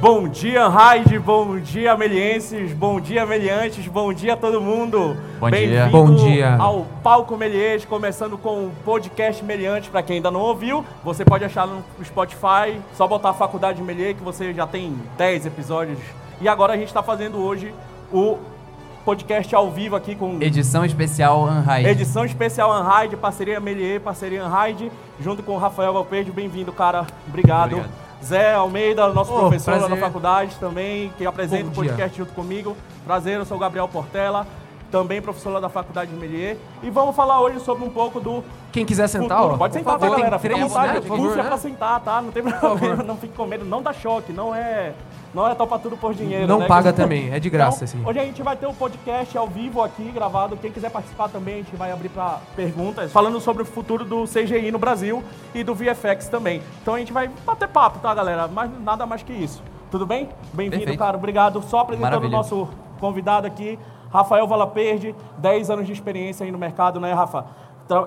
Bom dia, Raid, bom dia, melienses, bom dia, meliantes, bom dia a todo mundo. Bom dia. Bem-vindo Bom dia. ao Palco Meliês, começando com o podcast Meliantes, para quem ainda não ouviu, você pode achar no Spotify, só botar Faculdade Melier que você já tem 10 episódios. E agora a gente está fazendo hoje o podcast ao vivo aqui com Edição especial Unhide. Edição especial Unhide, parceria Melier, parceria Unhide, junto com o Rafael Valperde. Bem-vindo, cara. Obrigado. Obrigado. Zé Almeida, nosso Ô, professor lá na prazer. faculdade também, que apresenta Bom o podcast junto comigo. Prazer, eu sou o Gabriel Portela, também professor lá da faculdade de Melier. E vamos falar hoje sobre um pouco do Quem quiser sentar, futuro. ó. Pode sentar, favor, tá, galera? Fica à vontade. né? o Por curso favor, é pra né? sentar, tá? Não tem problema, não fique com medo, não dá choque, não é... Não é topa tudo por dinheiro, Não né? paga também, é de graça, Então, assim. Hoje a gente vai ter um podcast ao vivo aqui, gravado. Quem quiser participar também, a gente vai abrir para perguntas, falando sobre o futuro do CGI no Brasil e do VFX também. Então a gente vai bater papo, tá, galera? Mas nada mais que isso. Tudo bem? Bem-vindo, cara. Obrigado. Só apresentando o nosso convidado aqui, Rafael Valaperde, 10 anos de experiência aí no mercado, né, Rafa?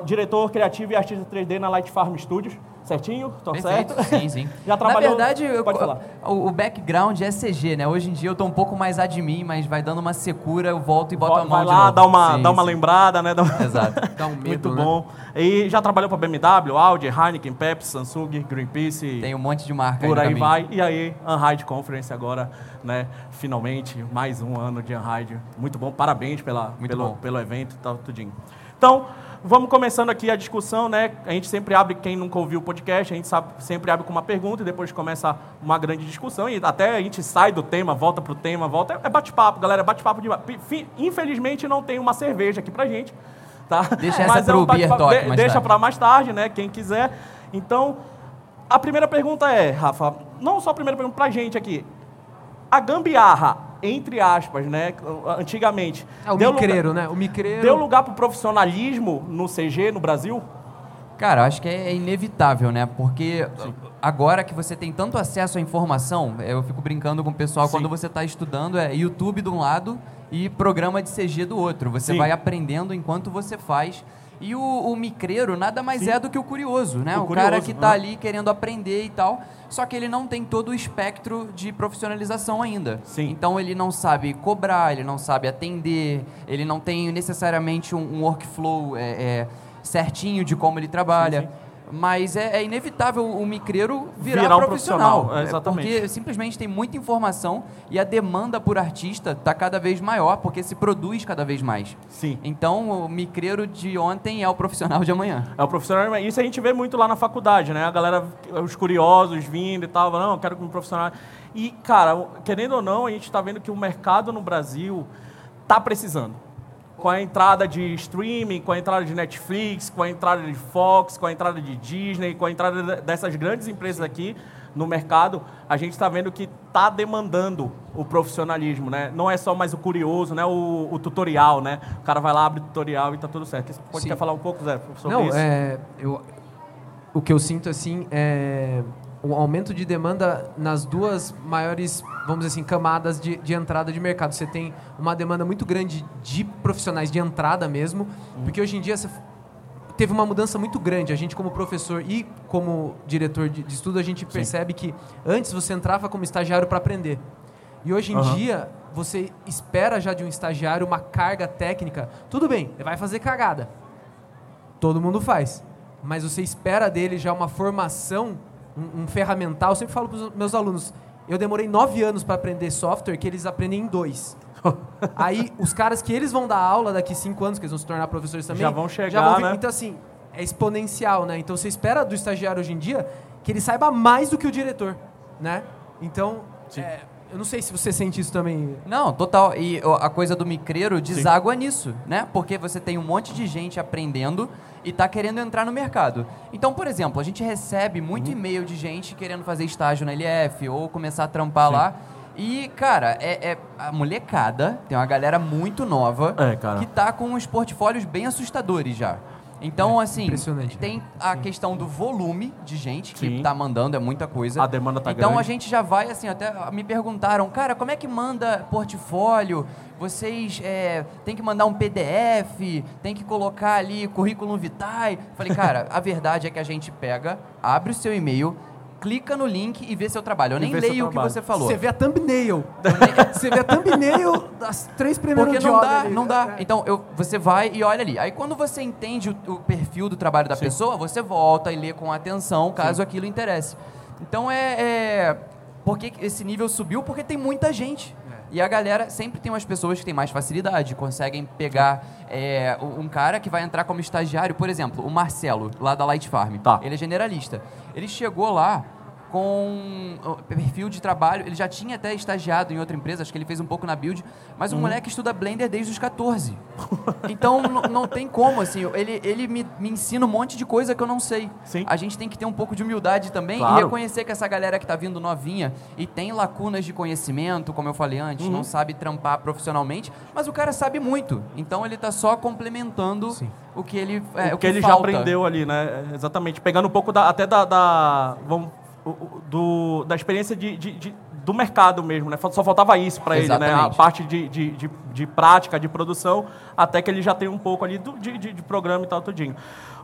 Diretor criativo e artista 3D na Light Farm Studios. Certinho? Tô Perfeito, certo? sim, sim. Já trabalhou... Na verdade, eu- Pode falar. O, o background é CG, né? Hoje em dia eu tô um pouco mais admin, mas vai dando uma secura, eu volto e boto a mão vai de lá, novo. dá uma, Sim, dá uma sim. lembrada, né? Dá uma- Exato. Dá um medo, Muito né? bom. E já trabalhou para BMW, Audi, Heineken, Pepsi, Samsung, Greenpeace, Tem um monte de marca por aí caminho. vai. E aí, Unride Conference agora, né? Finalmente, mais um ano de Unride. Muito bom, parabéns pela, Muito pelo, bom. pelo evento e tal, tudinho. Então, vamos começando aqui a discussão, né? A gente sempre abre, quem nunca ouviu o podcast, a gente sabe, sempre abre com uma pergunta e depois começa uma grande discussão e até a gente sai do tema, volta pro tema, volta. É bate-papo, galera, é bate-papo de... Infelizmente não tem uma cerveja aqui pra gente, tá? Deixa essa Mas é pro um Beer Talk de- Deixa pra mais tarde, né? Quem quiser. Então, a primeira pergunta é, Rafa, não só a primeira pergunta pra gente aqui. A gambiarra, entre aspas, né? Antigamente. É o deu lugar- micreiro, né? O micreiro. Deu lugar pro profissionalismo no CG no Brasil? Cara, acho que é inevitável, né? Porque agora que você tem tanto acesso à informação, eu fico brincando com o pessoal, Sim. quando você está estudando, é YouTube de um lado e programa de CG do outro. Você Sim. vai aprendendo enquanto você faz. E o, o micreiro nada mais Sim. é do que o curioso, né? O O, cara que está né? ali querendo aprender e tal, só que ele não tem todo o espectro de profissionalização ainda. Sim. Então ele não sabe cobrar, ele não sabe atender, ele não tem necessariamente um, um workflow é, é, certinho de como ele trabalha. Sim. Mas é, é inevitável o micreiro virar, Virar um profissional. profissional, é, exatamente. Porque simplesmente tem muita informação e a demanda por artista está cada vez maior, porque se produz cada vez mais. Sim. Então o micreiro de ontem é o profissional de amanhã. É o profissional. Isso a gente vê muito lá na faculdade, né? A galera, os curiosos vindo e tal, não, eu quero que um profissional. E, cara, querendo ou não, a gente está vendo que o mercado no Brasil tá precisando. Com a entrada de streaming, com a entrada de Netflix, com a entrada de Fox, com a entrada de Disney, com a entrada de- dessas grandes empresas aqui no mercado, a gente está vendo que está demandando o profissionalismo, né? Não é só mais o curioso, né? O, o tutorial, né? O cara vai lá, abre o tutorial e tá tudo certo. Você pode Sim. quer falar um pouco, Zé, sobre Não, isso? é. Eu, o que eu sinto, assim, é um aumento de demanda nas duas maiores, vamos dizer assim, camadas de, de entrada de mercado. Você tem uma demanda muito grande de profissionais de entrada mesmo, porque hoje em dia teve uma mudança muito grande. A gente, como professor e como diretor de, de estudo, a gente percebe que antes você entrava como estagiário para aprender. E hoje em Aham. dia, você espera já de um estagiário uma carga técnica. Tudo bem, ele vai fazer cagada. Todo mundo faz. Mas você espera dele já uma formação, um, um ferramental. Eu sempre falo para os meus alunos, eu demorei nove anos para aprender software, que eles aprendem em dois. Aí, os caras que eles vão dar aula daqui cinco anos, que eles vão se tornar professores também... Já vão chegar, vir- né? Então, assim, é exponencial, né? Então, você espera do estagiário hoje em dia que ele saiba mais do que o diretor, né? Então, é, eu não sei se você sente isso também. Não, total. E a coisa do micreiro deságua nisso, né? Porque você tem um monte de gente aprendendo e tá querendo entrar no mercado. Então, por exemplo, a gente recebe muito Uhum. e-mail de gente querendo fazer estágio na LF ou começar a trampar Sim. lá. E, cara, é, é a molecada, tem uma galera muito nova É, cara. que tá com uns portfólios bem assustadores já. Então, assim, impressionante. tem a questão do volume de gente que Sim. tá mandando, é muita coisa. A demanda tá Então grande. a gente já vai, assim, até me perguntaram, cara, como é que manda portfólio? Vocês é, tem que mandar um PDF, tem que colocar ali currículo vitae. Falei, cara, a verdade é que a gente pega, abre o seu e-mail, clica no link e vê seu trabalho. Eu nem leio o que você falou. Você vê a thumbnail. você vê a thumbnail das três primeiras Porque não dá, ali. não dá. É. Então, eu, você vai e olha ali. Aí, quando você entende o, o perfil do trabalho da Sim. pessoa, você volta e lê com atenção, caso aquilo interesse. Então, é... é... Por que esse nível subiu? Porque tem muita gente. E a galera, sempre tem umas pessoas que têm mais facilidade, conseguem pegar é, um cara que vai entrar como estagiário. Por exemplo, o Marcelo, lá da Light Farm. Tá. Ele é generalista. Ele chegou lá com o perfil de trabalho, ele já tinha até estagiado em outra empresa, acho que ele fez um pouco na Build, mas Uhum. o moleque estuda Blender desde os 14. Então não tem como, assim, ele, ele me, me ensina um monte de coisa que eu não sei. Sim. A gente tem que ter um pouco de humildade também Claro. e reconhecer que essa galera que tá vindo novinha e tem lacunas de conhecimento, como eu falei antes, Uhum. não sabe trampar profissionalmente, mas o cara sabe muito. Então ele tá só complementando Sim. o que ele é, o que ele já falta. aprendeu ali, né? Exatamente. Pegando um pouco da- até da, da, vamos, o- o- do, da experiência de, de- de- do mercado mesmo, né? Só faltava isso para ele, né? A parte de, de, de, prática, de produção, até que ele já tem um pouco ali do- de, de, de programa e tal, tudinho.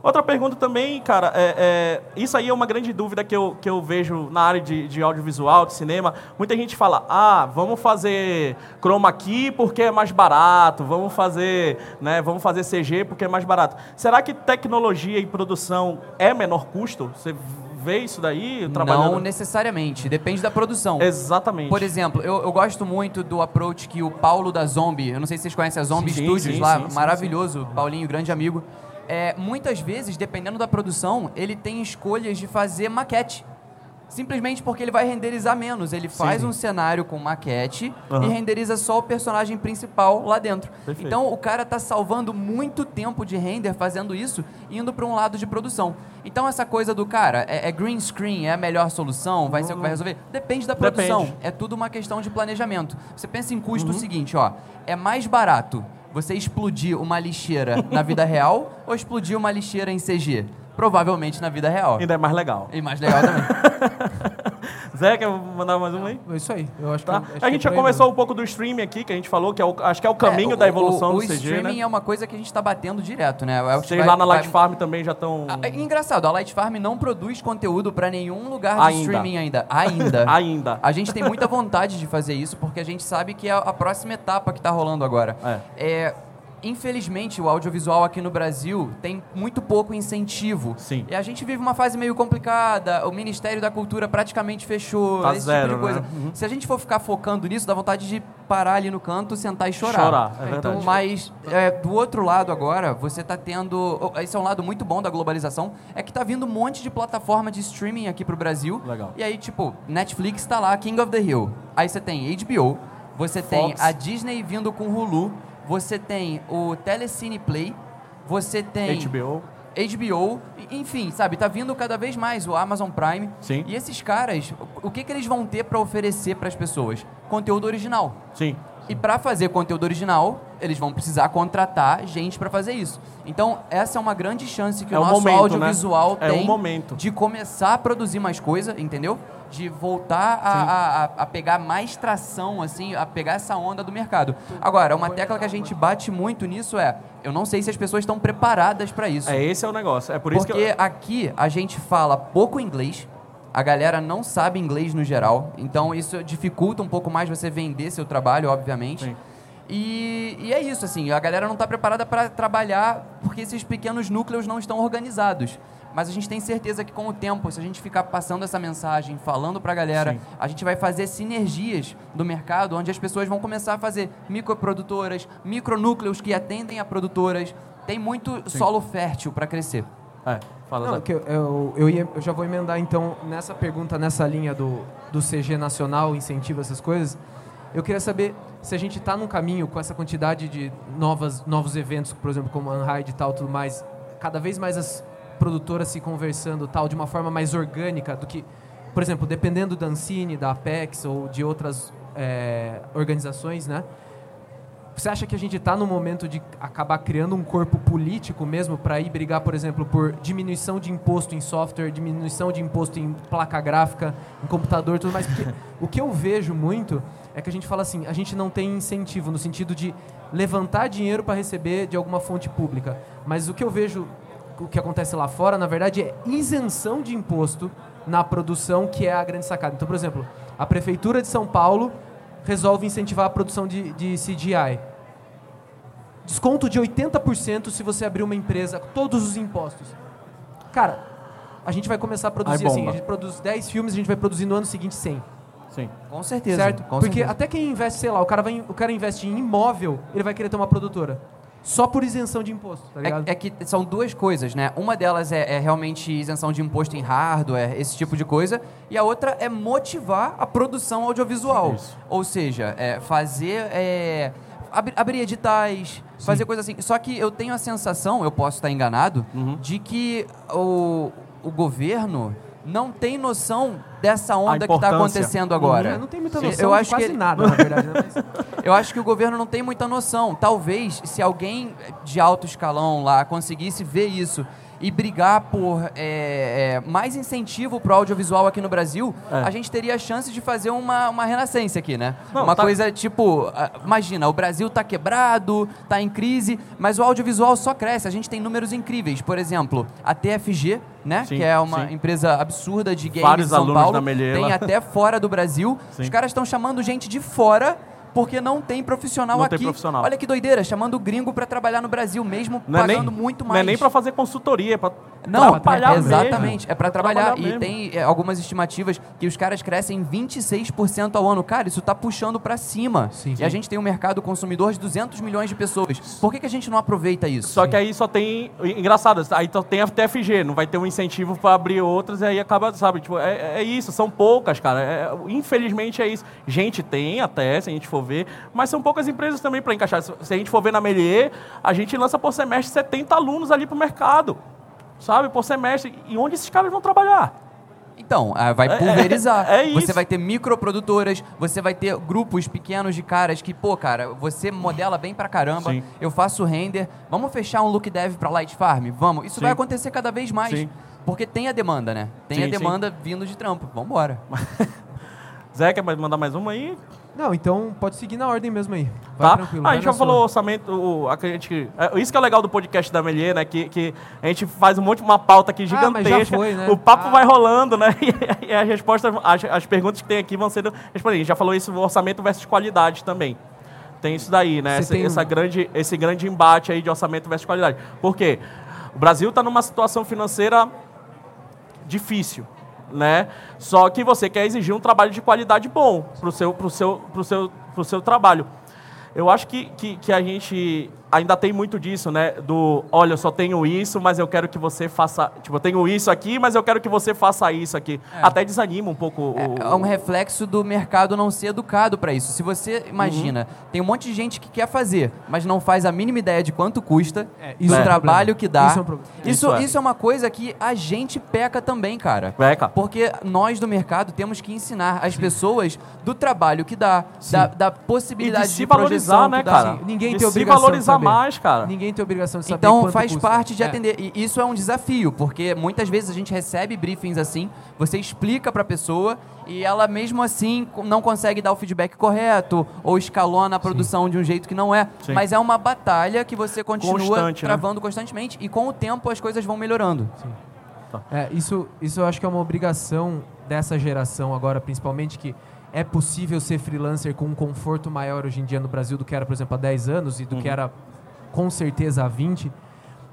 Outra pergunta também, cara, é, é, isso aí é uma grande dúvida que eu, que eu vejo na área de, de audiovisual, de cinema. Muita gente fala, ah, vamos fazer chroma key porque é mais barato, vamos fazer, né, vamos fazer CG porque é mais barato. Será que tecnologia e produção é menor custo? Você vê isso daí trabalhando? Não necessariamente, depende da produção. Exatamente. Por exemplo, eu, eu gosto muito do approach que o Paulo da Zombie, eu não sei se vocês conhecem a Zombie Sim, Studios sim, lá, sim, maravilhoso, Paulinho, grande amigo. É, muitas vezes, dependendo da produção, ele tem escolhas de fazer maquete. Simplesmente porque ele vai renderizar menos. Ele faz sim. um cenário com maquete Aham. e renderiza só o personagem principal lá dentro. Perfeito. Então o cara tá salvando muito tempo de render fazendo isso, indo para um lado de produção. Então essa coisa do cara, é, é green screen, é a melhor solução, vai ser o que vai resolver? Depende da produção. Depende. É tudo uma questão de planejamento. Você pensa em custo Uhum. o seguinte, ó, é mais barato você explodir uma lixeira na vida real ou explodir uma lixeira em CG? Provavelmente na vida real. Ainda é mais legal. E mais legal também. Zé, quer mandar mais um aí? É isso aí. Eu acho Tá? que, acho A que gente é já começou mesmo. um pouco do streaming aqui, que a gente falou, que é o, acho que é o caminho É, da o- evolução o, do o CG, streaming né? é uma coisa que a gente está batendo direto, né? É o que Vocês vai- lá na vai- Light Farm também já estão... Ah, é engraçado, a Light Farm não produz conteúdo para nenhum lugar de Ainda. streaming ainda. Ainda. Ainda. A gente tem muita vontade de fazer isso porque a gente sabe que é a próxima etapa que está rolando agora. É, infelizmente, o audiovisual aqui no Brasil tem muito pouco incentivo. Sim. E a gente vive uma fase meio complicada, o Ministério da Cultura praticamente fechou, Tá esse zero, tipo de coisa. né? Uhum. Se a gente for ficar focando nisso, dá vontade de parar ali no canto, sentar e chorar. Chorar, é Então, verdade. mas é, do outro lado agora, você está tendo. Esse é um lado muito bom da globalização, é que tá vindo um monte de plataforma de streaming aqui pro Brasil. Legal. E aí, tipo, Netflix tá lá, King of the Hill. Aí você tem HBO, você tem Fox. a Disney vindo com Hulu, você tem o Telecine Play, você tem HBO. HBO, enfim, sabe, tá vindo cada vez mais o Amazon Prime. Sim. E esses caras, o- que, que eles vão ter para oferecer para as pessoas? Conteúdo original. Sim. E para fazer conteúdo original, eles vão precisar contratar gente para fazer isso. Então, essa é uma grande chance que É o nosso momento, audiovisual né? É o tem momento. de começar a produzir mais coisa, entendeu? De voltar a, a- a- pegar mais tração, assim, a pegar essa onda do mercado. Agora, uma tecla que a gente bate muito nisso é, eu não sei se as pessoas estão preparadas para isso. É, esse é o negócio. É por isso Porque que eu... aqui a gente fala pouco inglês, a galera não sabe inglês no geral, então isso dificulta um pouco mais você vender seu trabalho, obviamente. Sim. E, e é isso, assim, a galera não está preparada para trabalhar porque esses pequenos núcleos não estão organizados. Mas a gente tem certeza que com o tempo, se a gente ficar passando essa mensagem, falando para a galera, Sim. a gente vai fazer sinergias do mercado, onde as pessoas vão começar a fazer microprodutoras, micronúcleos que atendem a produtoras. Tem muito solo fértil para crescer. É, fala, Não, eu, eu, eu, ia- eu já vou emendar então nessa pergunta, nessa linha do, do CG nacional, incentivo essas coisas. Eu queria saber se a gente está num caminho com essa quantidade de novas, novos eventos, por exemplo, como Unhide e tal, tudo mais, cada vez mais as produtoras se conversando tal de uma forma mais orgânica do que, por exemplo, dependendo da Ancine, da Apex ou de outras é, organizações, né? Você acha que a gente está no momento de acabar criando um corpo político mesmo para ir brigar, por exemplo, por diminuição de imposto em software, diminuição de imposto em placa gráfica, em computador tudo mais? Porque o que eu vejo muito é que a gente fala assim, a gente não tem incentivo no sentido de levantar dinheiro para receber de alguma fonte pública. Mas o que eu vejo, o que acontece lá fora, na verdade, é isenção de imposto na produção, que é a grande sacada. Então, por exemplo, a Prefeitura de São Paulo resolve incentivar a produção de, de CGI. Desconto de 80% se você abrir uma empresa, todos os impostos. Cara, a gente vai começar a produzir assim, a gente produz 10 filmes, a gente vai produzir no ano seguinte 100. Sim. Com certeza. Certo? Com Porque certeza. até quem investe, sei lá, o cara, vai, o cara investe em imóvel, ele vai querer ter uma produtora. Só por isenção de imposto, tá ligado? É, é que são duas coisas, né? Uma delas é, é realmente isenção de imposto em hardware, esse tipo de coisa, e a outra é motivar a produção audiovisual. Isso. Ou seja, é, fazer. é, ab- abrir editais, fazer coisa assim. Só que eu tenho a sensação, eu posso estar enganado, Uhum. de que o, o governo não tem noção dessa onda que está acontecendo agora. Eu não tenho muita noção eu acho quase que nada, na verdade. né? Mas- eu acho que o governo não tem muita noção. Talvez, se alguém de alto escalão lá conseguisse ver isso e brigar por é, é, mais incentivo para o audiovisual aqui no Brasil, É. a gente teria a chance de fazer uma, uma renascença aqui, né? Não, uma tá- coisa tipo, imagina, o Brasil tá quebrado, tá em crise, mas o audiovisual só cresce. A gente tem números incríveis. Por exemplo, a TFG, né? Sim, que é uma sim. empresa absurda de games Vários São alunos Paulo. da. Tem até fora do Brasil. Sim. Os caras estão chamando gente de fora porque não tem profissional Não aqui. tem profissional. Olha que doideira, chamando gringo pra trabalhar no Brasil, mesmo Não é nem, pagando muito Não mais. é nem pra fazer consultoria, é pra Não, trabalhar exatamente. mesmo. É pra trabalhar. e mesmo. tem é, algumas estimativas que os caras crescem 26% ao ano. Cara, isso tá puxando pra cima. Sim. e a gente tem um mercado consumidor de 200 milhões de pessoas. Por que, que a gente não aproveita isso? Só que aí só tem. Engraçado, aí só tem a TFG, não vai ter um incentivo pra abrir outras, e aí acaba, sabe? Tipo, é, é isso, são poucas, cara. É- infelizmente é isso. Gente tem até, se a gente for ver, mas são poucas empresas também pra encaixar. Se, se a gente for ver na Melier, a gente lança por semestre 70 alunos ali pro mercado. Sabe? Por semestre. E onde esses caras vão trabalhar? Então, ah, vai É- pulverizar. é isso. Você vai ter microprodutoras, você vai ter grupos pequenos de caras que, pô, cara, você modela bem pra caramba, Sim. eu faço render, vamos fechar um look dev pra Light Farm? Vamos. Isso Sim. vai acontecer cada vez mais. Sim. Porque tem a demanda, né? Tem Sim, a sim. demanda vindo de trampo. Vambora. Zé, quer mandar mais uma aí? Não, então pode seguir na ordem mesmo aí. Vai Tá? tranquilo. Ah, a gente já falou sua. orçamento, o, a, gente, é, isso que é legal do podcast da Melier, né? Que, que a gente faz um monte, uma pauta aqui Ah, gigantesca. foi, né? O papo Ah. vai rolando, né? E, as respostas, as, as perguntas que tem aqui vão sendo respondidas. A gente já falou isso, orçamento versus qualidade também. Tem isso daí, né? Esse, tem essa grande, esse grande embate aí de orçamento versus qualidade. Por quê? O Brasil está numa situação financeira difícil, né? Só que você quer exigir um trabalho de qualidade bom seu, pro seu, seu, pro seu trabalho. Eu acho que, que, que a gente ainda tem muito disso, né? Do, olha, eu só tenho isso, mas eu quero que você faça... Tipo, eu tenho isso aqui, mas eu quero que você faça isso aqui. Até desanima um pouco o... É, é um reflexo do mercado não ser educado para isso. Se você imagina, Uhum. tem um monte de gente que quer fazer, mas não faz a mínima ideia de quanto custa, É, do isso é um trabalho problema. que dá. Isso é um problema. Isso, Isso é. isso é uma coisa que a gente peca também, cara. Peca. Porque nós do mercado temos que ensinar as pessoas do trabalho que dá, da, da E possibilidade de de, se projeção valorizar, né, dá. cara? Ninguém de tem se obrigação de valorizar saber. mais, cara. Ninguém tem obrigação de saber Então quanto faz custa. parte de É. atender. E isso é um desafio, porque muitas vezes a gente recebe briefings assim, você explica para a pessoa e ela mesmo assim não consegue dar o feedback correto ou escalona a produção de um jeito que não é. Sim. Mas é uma batalha que você continua Constante, né? travando constantemente e com o tempo as coisas vão melhorando. É, isso, isso eu acho que é uma obrigação dessa geração agora, principalmente, que é possível ser freelancer com um conforto maior hoje em dia no Brasil do que era, por exemplo, há 10 anos e do que Uhum. era com certeza há 20.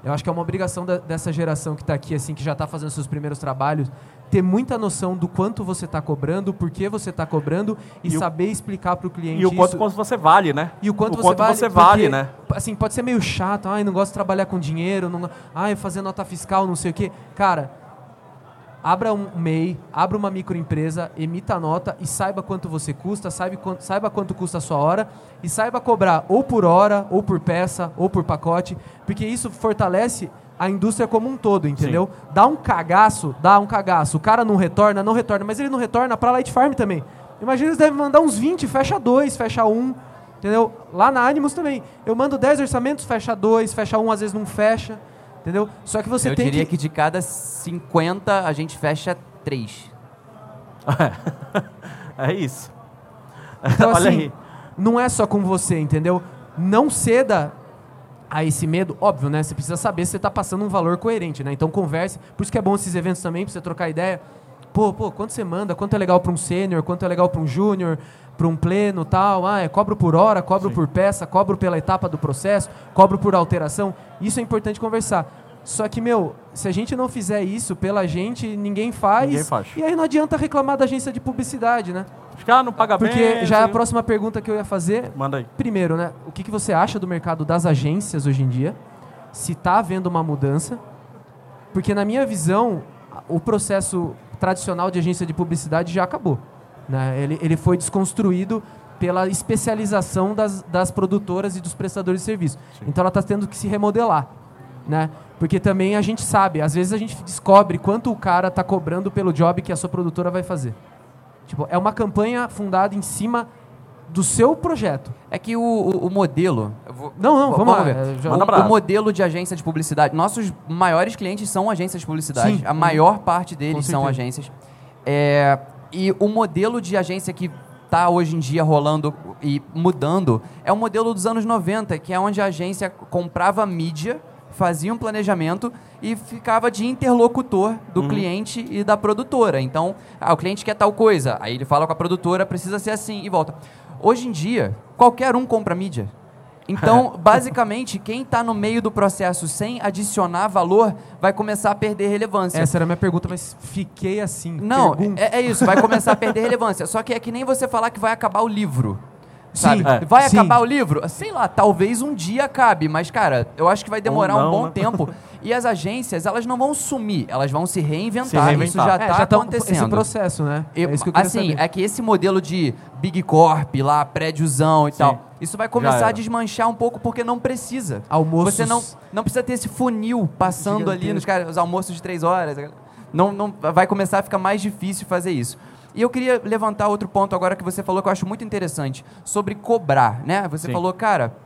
Eu acho que é uma obrigação da- dessa geração que está aqui, assim, que já está fazendo seus primeiros trabalhos, ter muita noção do quanto você está cobrando, por que você está cobrando e, E o- saber explicar para o cliente E o quanto, quanto você vale, né? E o quanto, o você quanto vale, você vale, porque, né? Assim, pode ser meio chato, ai, não gosto de trabalhar com dinheiro, não, ai, fazer nota fiscal, não sei o quê. Cara, abra um MEI, abra uma microempresa, emita a nota e saiba quanto você custa, saiba quanto, saiba quanto custa a sua hora e saiba cobrar ou por hora, ou por peça, ou por pacote, porque isso fortalece a indústria como um todo, entendeu? Dá um cagaço, dá um cagaço. O cara não retorna, não retorna, mas ele não retorna para Light Farm também. Imagina eles devem mandar uns 20, fecha dois, fecha um. Entendeu? Lá na Animus também. Eu mando 10 orçamentos, fecha dois, fecha um, às vezes não fecha. Entendeu? Só que você Eu tem diria que. que... de cada 50 a gente fecha 3. É isso. Então, Olha assim, aí. não é só com você, entendeu? Não ceda a esse medo. Óbvio, né? Você precisa saber se você está passando um valor coerente, né? Então converse. Por isso que é bom esses eventos também, para você trocar ideia. Pô, pô, quanto você manda? Quanto é legal para um sênior? Quanto é legal para um júnior? Para um pleno tal? Ah, é cobro por hora, cobro Sim. por peça, cobro pela etapa do processo, cobro por alteração. Isso é importante conversar. Só que, meu, se a gente não fizer isso pela gente, ninguém faz. Ninguém faz. E aí não adianta reclamar da agência de publicidade, né? Os caras não pagam bem. Porque já é a próxima pergunta que eu ia fazer. Manda aí. Primeiro, né? O que, que você acha do mercado das agências hoje em dia? Se está havendo uma mudança? Porque, na minha visão, o processo tradicional de agência de publicidade já acabou. Né? Ele, ele foi desconstruído pela especialização das, das produtoras e dos prestadores de serviço. Então, ela está tendo que se remodelar. Né? Porque também a gente sabe, às vezes a gente descobre quanto o cara está cobrando pelo job que a sua produtora vai fazer. Tipo, é uma campanha fundada em cima do seu projeto. É que o, o, o modelo. vou- Não, não, v- vamos lá, ver. é, já- O- o, modelo de agência de publicidade. Nossos maiores clientes são agências de publicidade. Sim. A maior parte deles são agências. É, e o modelo de agência que está hoje em dia rolando e mudando é o modelo dos anos 90, que é onde a agência comprava mídia, fazia um planejamento e ficava de interlocutor do cliente e da produtora. Então, ah, o cliente quer tal coisa, aí ele fala com a produtora, precisa ser assim e volta. Hoje em dia, qualquer um compra mídia. Então, basicamente, quem está no meio do processo sem adicionar valor vai começar a perder relevância. Essa era a minha pergunta, mas fiquei assim. Não, é, é isso, vai começar a perder relevância. Só que é que nem você falar que vai acabar o livro. Sabe? Sim, É. Vai sim. acabar o livro? Sei lá, talvez um dia acabe, mas, cara, eu acho que vai demorar Ou um não, bom né? tempo. E as agências, elas não vão sumir, elas vão se reinventar. Se reinventar. Isso já É, está já tá acontecendo. esse processo, né? Eu- é isso que eu queria assim, saber. é que esse modelo de Big Corp lá, prédiozão e Sim. tal, isso vai começar a desmanchar um pouco porque não precisa. Almoços Você não, não precisa ter esse funil passando ali nos caras, os almoços de três horas. Não, não, vai começar a ficar mais difícil fazer isso. E eu queria levantar outro ponto agora que você falou que eu acho muito interessante, sobre cobrar, né? Você Sim. falou, cara,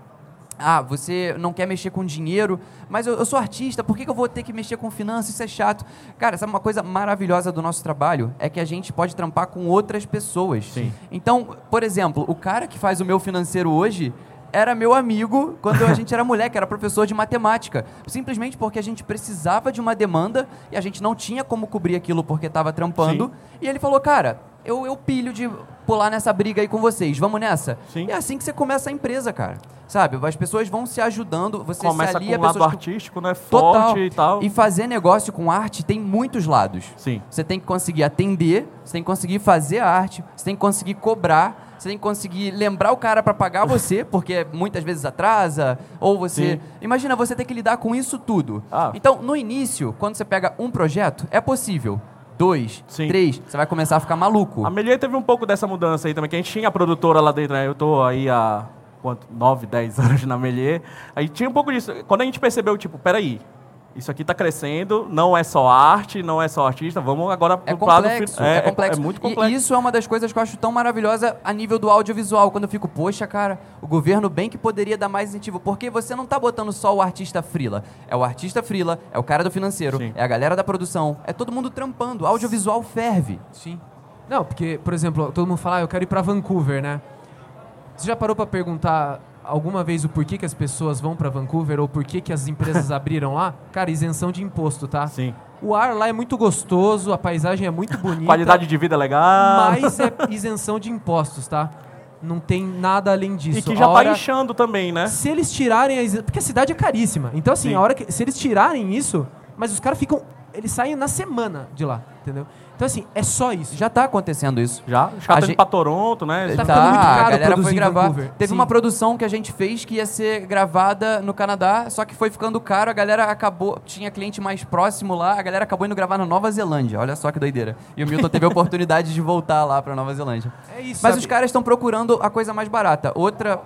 ah, você não quer mexer com dinheiro, mas eu, eu sou artista, por que, que eu vou ter que mexer com finanças? Isso é chato. Cara, sabe uma coisa maravilhosa do nosso trabalho? É que a gente pode trampar com outras pessoas. Sim. Então, por exemplo, o cara que faz o meu financeiro hoje era meu amigo quando a gente era moleque, era professor de matemática. Simplesmente porque a gente precisava de uma demanda e a gente não tinha como cobrir aquilo porque estava trampando. Sim. E ele falou, cara, eu, eu pilho de pular nessa briga aí com vocês, vamos nessa? Sim. É assim que você começa a empresa, cara. Sabe? As pessoas vão se ajudando, você Começa se com alia um a lado artístico, né? Total. Forte e tal. E fazer negócio com arte tem muitos lados. Sim. Você tem que conseguir atender, você tem que conseguir fazer a arte, você tem que conseguir cobrar, você tem que conseguir lembrar o cara para pagar você, porque muitas vezes atrasa, ou você. Sim. Imagina você ter que lidar com isso tudo. Ah. Então, no início, quando você pega um projeto, é possível. Dois, Sim. três, você vai começar a ficar maluco. A Melier teve um pouco dessa mudança aí também, que a gente tinha a produtora lá dentro, né? Eu tô aí há quanto? 9, 10 anos na Melier. Aí tinha um pouco disso. Quando a gente percebeu, tipo, peraí, isso aqui tá crescendo, não é só arte, não é só artista, vamos agora É pro lado complexo, fin- é, complexo. É, muito E- complexo. E isso é uma das coisas que eu acho tão maravilhosa a nível do audiovisual, quando eu fico, poxa, cara, o governo bem que poderia dar mais incentivo, porque você não tá botando só o artista frila, é o artista frila, é o cara do financeiro, Sim. é a galera da produção, é todo mundo trampando, o audiovisual ferve. Sim. Não, porque, por exemplo, todo mundo fala, ah, eu quero ir pra Vancouver, né? Você já parou pra perguntar alguma vez o porquê que as pessoas vão pra Vancouver ou por que as empresas abriram lá? Cara, isenção de imposto, tá? Sim. O ar lá é muito gostoso, a paisagem é muito bonita. Qualidade de vida é legal. Mas é isenção de impostos, tá? Não tem nada além disso. E que A já hora- tá inchando também, né? Se eles tirarem a isenção. Porque a cidade é caríssima. Então, assim, Sim. a hora que. Se eles tirarem isso, mas os caras ficam. Eles saem na semana de lá, entendeu? Então, assim, é só isso. Já tá acontecendo isso. Já, caras estão gente- indo pra Toronto, né? Tá ficando muito caro a galera foi gravar. Teve Sim. uma produção que a gente fez que ia ser gravada no Canadá, só que foi ficando caro, a galera acabou, tinha cliente mais próximo lá, a galera acabou indo gravar na Nova Zelândia. Olha só que doideira. E o Milton teve a oportunidade de voltar lá pra Nova Zelândia. É isso. Mas sabe? os caras estão procurando a coisa mais barata. Outra,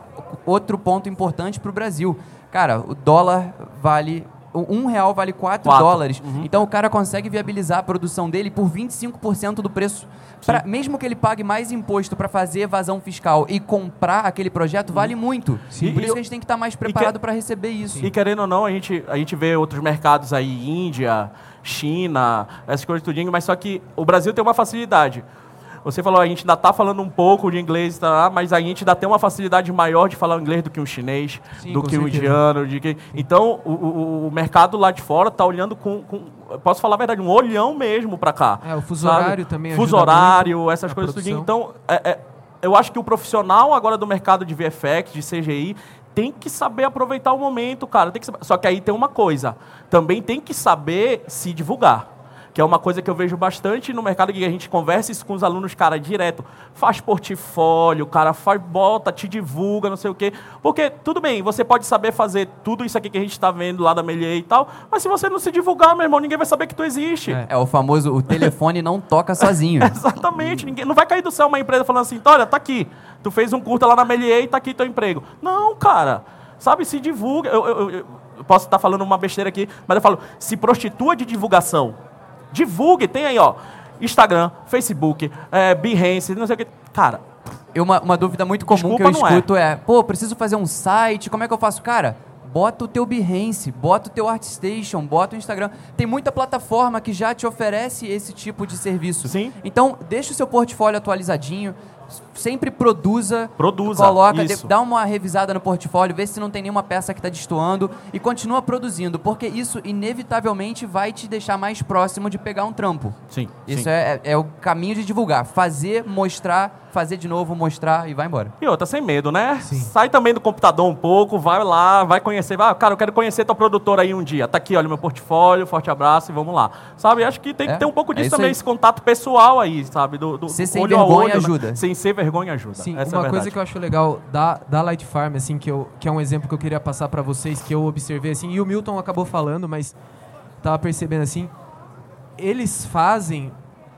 outro ponto importante pro Brasil. Cara, o dólar vale. Um real vale 4 Quatro. dólares. Então o cara consegue viabilizar a produção dele por 25% do preço. Pra- mesmo que ele pague mais imposto para fazer evasão fiscal e comprar aquele projeto, vale muito. Sim. Por E- isso que a gente tem que estar mais que- preparado para receber isso. E querendo ou não, a gente, a gente vê outros mercados aí, Índia, China, essas coisas tudinho, mas só que o Brasil tem uma facilidade. Você falou, a gente ainda está falando um pouco de inglês, tá, mas a gente ainda tem uma facilidade maior de falar inglês do que um chinês, Sim, do que um certeza. indiano. De que... Então, o, o- o mercado lá de fora está olhando com, com- Posso falar a verdade, um olhão mesmo para cá. É, o fuso sabe? horário também Fuso horário, essas coisas tudo. Então, é- é- eu acho que o profissional agora do mercado de VFX, de CGI, tem que saber aproveitar o momento, cara. Tem que saber- Só que aí tem uma coisa. Também tem que saber se divulgar. Que é uma coisa que eu vejo bastante no mercado que a gente conversa isso com os alunos, cara, direto. Faz portfólio, cara, faz, bota, te divulga, não sei o quê. Porque, tudo bem, você pode saber fazer tudo isso aqui que a gente está vendo lá da Melier e tal, mas se você não se divulgar, meu irmão, ninguém vai saber que tu existe. É. É o famoso, o telefone não toca sozinho. Exatamente. Ninguém, não vai cair do céu uma empresa falando assim, olha, tá aqui. Tu fez um curta lá na Melier e tá aqui teu emprego. Não, cara. Sabe, se divulga. Eu, eu- eu- eu posso estar falando uma besteira aqui, mas eu falo, se prostitua de divulgação. Divulgue, tem aí, ó. Instagram, Facebook, é, Behance, não sei o que. Cara, uma, uma dúvida muito comum Desculpa, que eu não é. escuto é. pô, preciso fazer um site, como é que eu faço? Cara, bota o teu Behance, bota o teu ArtStation, bota o Instagram. Tem muita plataforma que já te oferece esse tipo de serviço. Sim. Então, deixa o seu portfólio atualizadinho, sempre produza. Produza, Coloca, de- dá uma revisada no portfólio, vê se não tem nenhuma peça que está destoando e continua produzindo, porque isso inevitavelmente vai te deixar mais próximo de pegar um trampo. sim. Isso sim. é, é- é o caminho de divulgar. Fazer, mostrar, fazer de novo, mostrar e vai embora. E outra, sem medo, né? Sim. Sai também do computador um pouco, vai lá, vai conhecer. Ah, cara, eu quero conhecer tua produtora aí um dia. Tá aqui, olha meu portfólio, forte abraço e vamos lá. Sabe? Acho que tem É, que ter um pouco é disso isso também, aí. esse contato pessoal aí, sabe? Do, do Ser sem olho a vergonha olho, né? ajuda. Sem ser vergonha ajuda. Sim, Essa é uma coisa verdade. que eu acho legal da, da Light Farm, assim, que, eu, que é um exemplo que eu queria passar pra vocês, que eu observei, assim, e o Milton acabou falando, mas tava percebendo, assim, eles fazem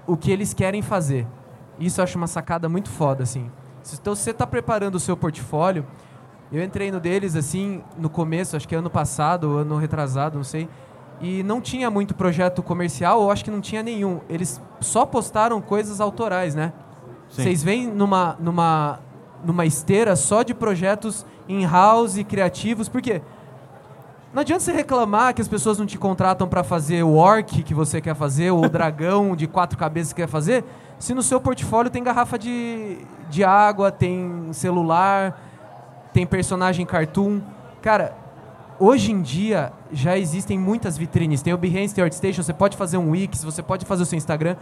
o que eles querem fazer. Isso eu acho uma sacada muito foda, assim. Então, se você tá preparando o seu portfólio, eu entrei no deles, assim, no começo, acho que ano passado, ano retrasado, não sei, e não tinha muito projeto comercial, ou acho que não tinha nenhum. Eles só postaram coisas autorais, né? Vocês vêm numa, numa, numa esteira só de projetos in-house e criativos, por quê? Não adianta você reclamar que as pessoas não te contratam para fazer o orc que você quer fazer, ou o dragão de quatro cabeças que quer fazer, se no seu portfólio tem garrafa de, de água, tem celular, tem personagem cartoon. Cara, hoje em dia já existem muitas vitrines. Tem o Behance, tem o ArtStation, você pode fazer um Wix, você pode fazer o seu Instagram.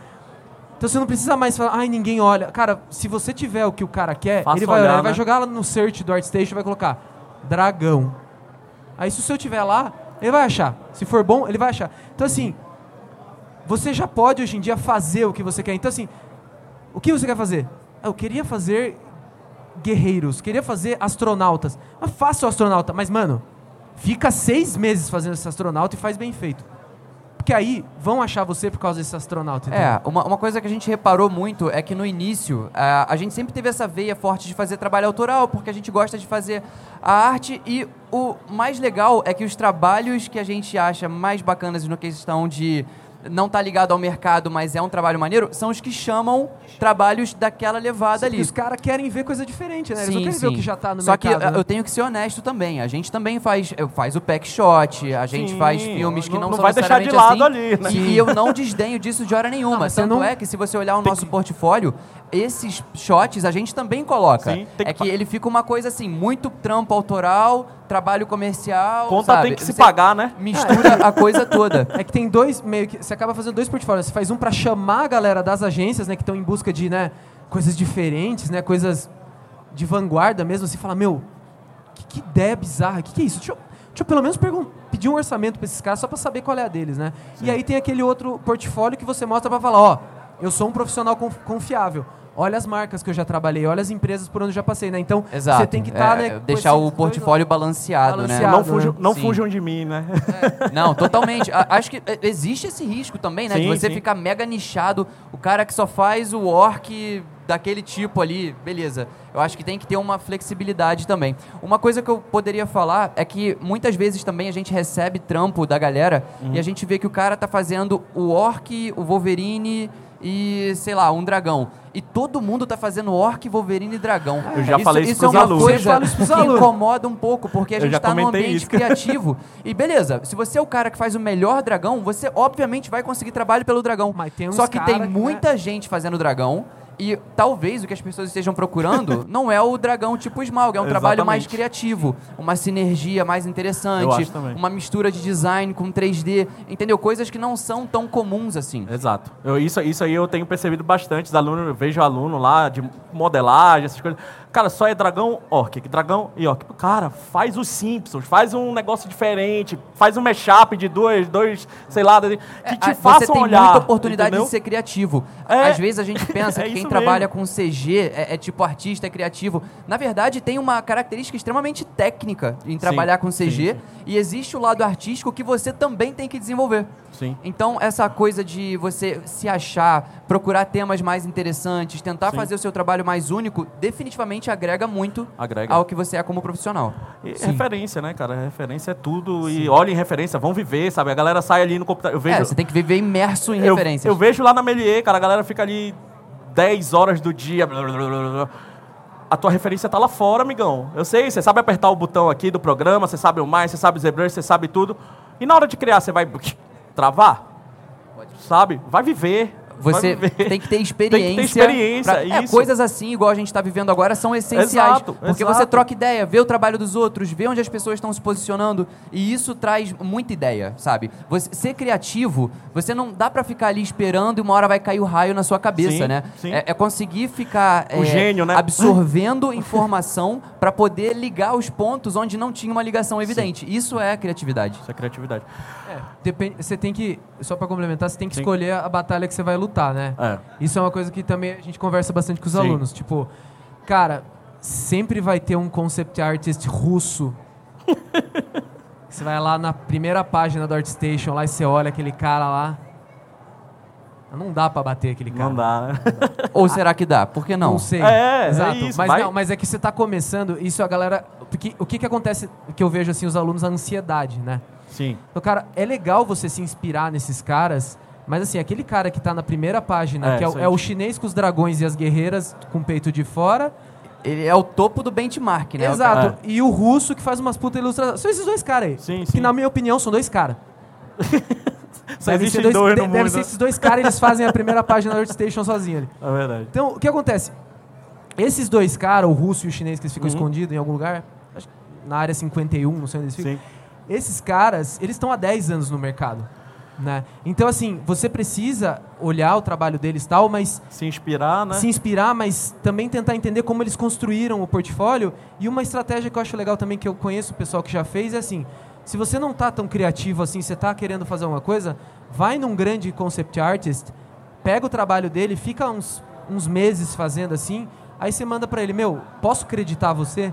Então você não precisa mais falar, ai, ninguém olha. Cara, se você tiver o que o cara quer, Faça ele vai olhar, olhar, ele vai né? jogar lá no search do ArtStation e vai colocar dragão. Aí se o seu tiver lá, ele vai achar. Se for bom, ele vai achar. Então assim, você já pode hoje em dia fazer o que você quer. Então assim, o que você quer fazer? Ah, Eu queria fazer guerreiros, queria fazer astronautas. Mas faça o astronauta. Mas, mano, fica seis meses fazendo esse astronauta e faz bem feito. Porque aí vão achar você por causa desse astronauta. entendeu? É, uma, uma coisa que a gente reparou muito é que no início a, a gente sempre teve essa veia forte de fazer trabalho autoral, porque a gente gosta de fazer a arte e o mais legal é que os trabalhos que a gente acha mais bacanas no questão de não tá ligado ao mercado, mas é um trabalho maneiro, são os que chamam trabalhos daquela levada Só que ali. os caras querem ver coisa diferente, né? Eles não Sim, querem ver o sim. que já tá no Só mercado. que uh, né? eu tenho que ser honesto também. A gente também faz, faz o pack shot, a gente Sim, faz filmes que não- não, não são vai deixar de lado assim, ali, né? E, eu não desdenho disso de hora nenhuma. você Tanto não- é que se você olhar o nosso portfólio, esses shots a gente também coloca. Sim, tem que é que ele fica uma coisa assim, muito trampo autoral, trabalho comercial. Conta sabe? tem que se Você pagar, né? Mistura a coisa toda. É que tem dois, meio que. Você acaba fazendo dois portfólios. Você faz um pra chamar a galera das agências, né? Que estão em busca de, né? Coisas diferentes, né? Coisas de vanguarda mesmo. Você fala, meu, que, que ideia bizarra. Que que é isso? Deixa eu, deixa eu pelo menos pedir um orçamento pra esses caras só pra saber qual é a deles, né? E aí tem aquele outro portfólio que você mostra pra falar, ó, eu sou um profissional conf- confiável. Olha as marcas que eu já trabalhei, olha as empresas por onde eu já passei, né? Então, Exato. você tem que estar, É, né? com deixar o portfólio balanceado, né? Balanceado. Não, né? fujam, não Sim. fujam de mim, né? Não, totalmente. A- Acho que é, existe esse risco também, né? de Sim, você sim. ficar mega nichado, o cara que só faz o orc daquele tipo ali, beleza. Eu acho que tem que ter uma flexibilidade também. Uma coisa que eu poderia falar é que muitas vezes também a gente recebe trampo da galera Uhum. e a gente vê que o cara tá fazendo o orc, o Wolverine e, sei lá, um dragão. E todo mundo tá fazendo orc, Wolverine e dragão. Eu já falei isso isso é uma alunos. Coisa isso que alunos. incomoda um pouco, porque a gente já tá num ambiente isso. criativo. E beleza, se você é o cara que faz o melhor dragão, você obviamente vai conseguir trabalho pelo dragão. Mas tem uns Só que tem que, né? muita gente fazendo dragão E talvez o que as pessoas estejam procurando não é o dragão tipo Smaug, é um trabalho mais Exatamente. criativo, uma sinergia mais interessante, uma mistura de design com 3D, entendeu? Coisas que não são tão comuns assim. Exato. Eu, isso, isso aí eu tenho percebido bastante. Os alunos, eu vejo aluno lá de modelagem, essas coisas. Cara, só é dragão, orc. Dragão e orc. Cara, faz os Simpsons, faz um negócio diferente, faz um mashup de dois, dois sei lá, que te Ah, façam você tem olhar. muita oportunidade entendeu? de ser criativo. É. Às vezes a gente pensa É que quem isso trabalha mesmo. com CG é, é tipo artista, é criativo. Na verdade, tem uma característica extremamente técnica em trabalhar com CG. sim, sim. E existe o lado artístico que você também tem que desenvolver. Sim. Então, essa coisa de você se achar, procurar temas mais interessantes, tentar Sim. fazer o seu trabalho mais único, definitivamente agrega muito Agrega. ao que você é como profissional. Sim. referência, né, cara? Referência é tudo. E olhem referência, vão viver, sabe? A galera sai ali no computador. Eu vejo, É, você tem que viver imerso em eu, referências. eu vejo lá na Melier, cara, a galera fica ali 10 horas do dia. blá, blá, blá. A tua referência tá lá fora, amigão. Eu sei, você sabe apertar o botão aqui do programa, você sabe o mais, você sabe o ZBrush, você sabe tudo. E na hora de criar, você vai travar? Sabe? Vai viver. Você tem que ter experiência. Tem que ter experiência, pra- é, coisas assim, igual a gente está vivendo agora, são essenciais. Exato, porque exato. você troca ideia, vê o trabalho dos outros, vê onde as pessoas estão se posicionando. E isso traz muita ideia, sabe? Você, ser criativo, você não dá pra ficar ali esperando e uma hora vai cair o raio na sua cabeça, Sim, né? sim. É, é conseguir ficar O é, gênio, né? absorvendo informação pra poder ligar os pontos onde não tinha uma ligação evidente. Isso é criatividade. Isso é criatividade. Depende, você tem que, só pra complementar, você tem que Sim. escolher a batalha que você vai lutar, né? É. Isso é uma coisa que também a gente conversa bastante com os Sim. alunos. Tipo, cara, sempre vai ter um concept artist russo. você vai lá na primeira página do ArtStation lá e você olha aquele cara lá. Não dá pra bater aquele cara. Não dá, né? Ou será que dá? Por que não? Não sei. É, é Exato. isso, mas vai- não, mas é que você tá começando, isso a galera. Porque, o que que acontece que eu vejo assim os alunos a ansiedade, né? Sim. Então, cara, é legal você se inspirar nesses caras, mas assim, aquele cara que tá na primeira página, É, que é, o- é o chinês com os dragões e as guerreiras com o peito de fora. Ele é o topo do benchmark, né? Exato. É. E o russo que faz umas puta ilustrações. São esses dois caras aí. Sim, Que sim. na minha opinião são dois caras. Só existem ser, dois, dois de- no deve mundo. ser esses dois caras eles fazem a primeira página da ArtStation sozinho ali. É verdade. Então, o que acontece? Esses dois caras, o russo e o chinês que eles ficam Uhum. escondidos em algum lugar, acho que na área 51, não sei onde eles ficam. Sim. Esses caras, eles estão há 10 anos no mercado. Né? Então, assim, você precisa olhar o trabalho deles e tal, mas Se inspirar, né? se inspirar, mas também tentar entender como eles construíram o portfólio. E uma estratégia que eu acho legal também, que eu conheço o pessoal que já fez, é assim: se você não tá tão criativo assim, você tá querendo fazer uma coisa, vai num grande concept artist, pega o trabalho dele, fica uns, uns meses fazendo assim, aí você manda pra ele: Meu, posso acreditar você?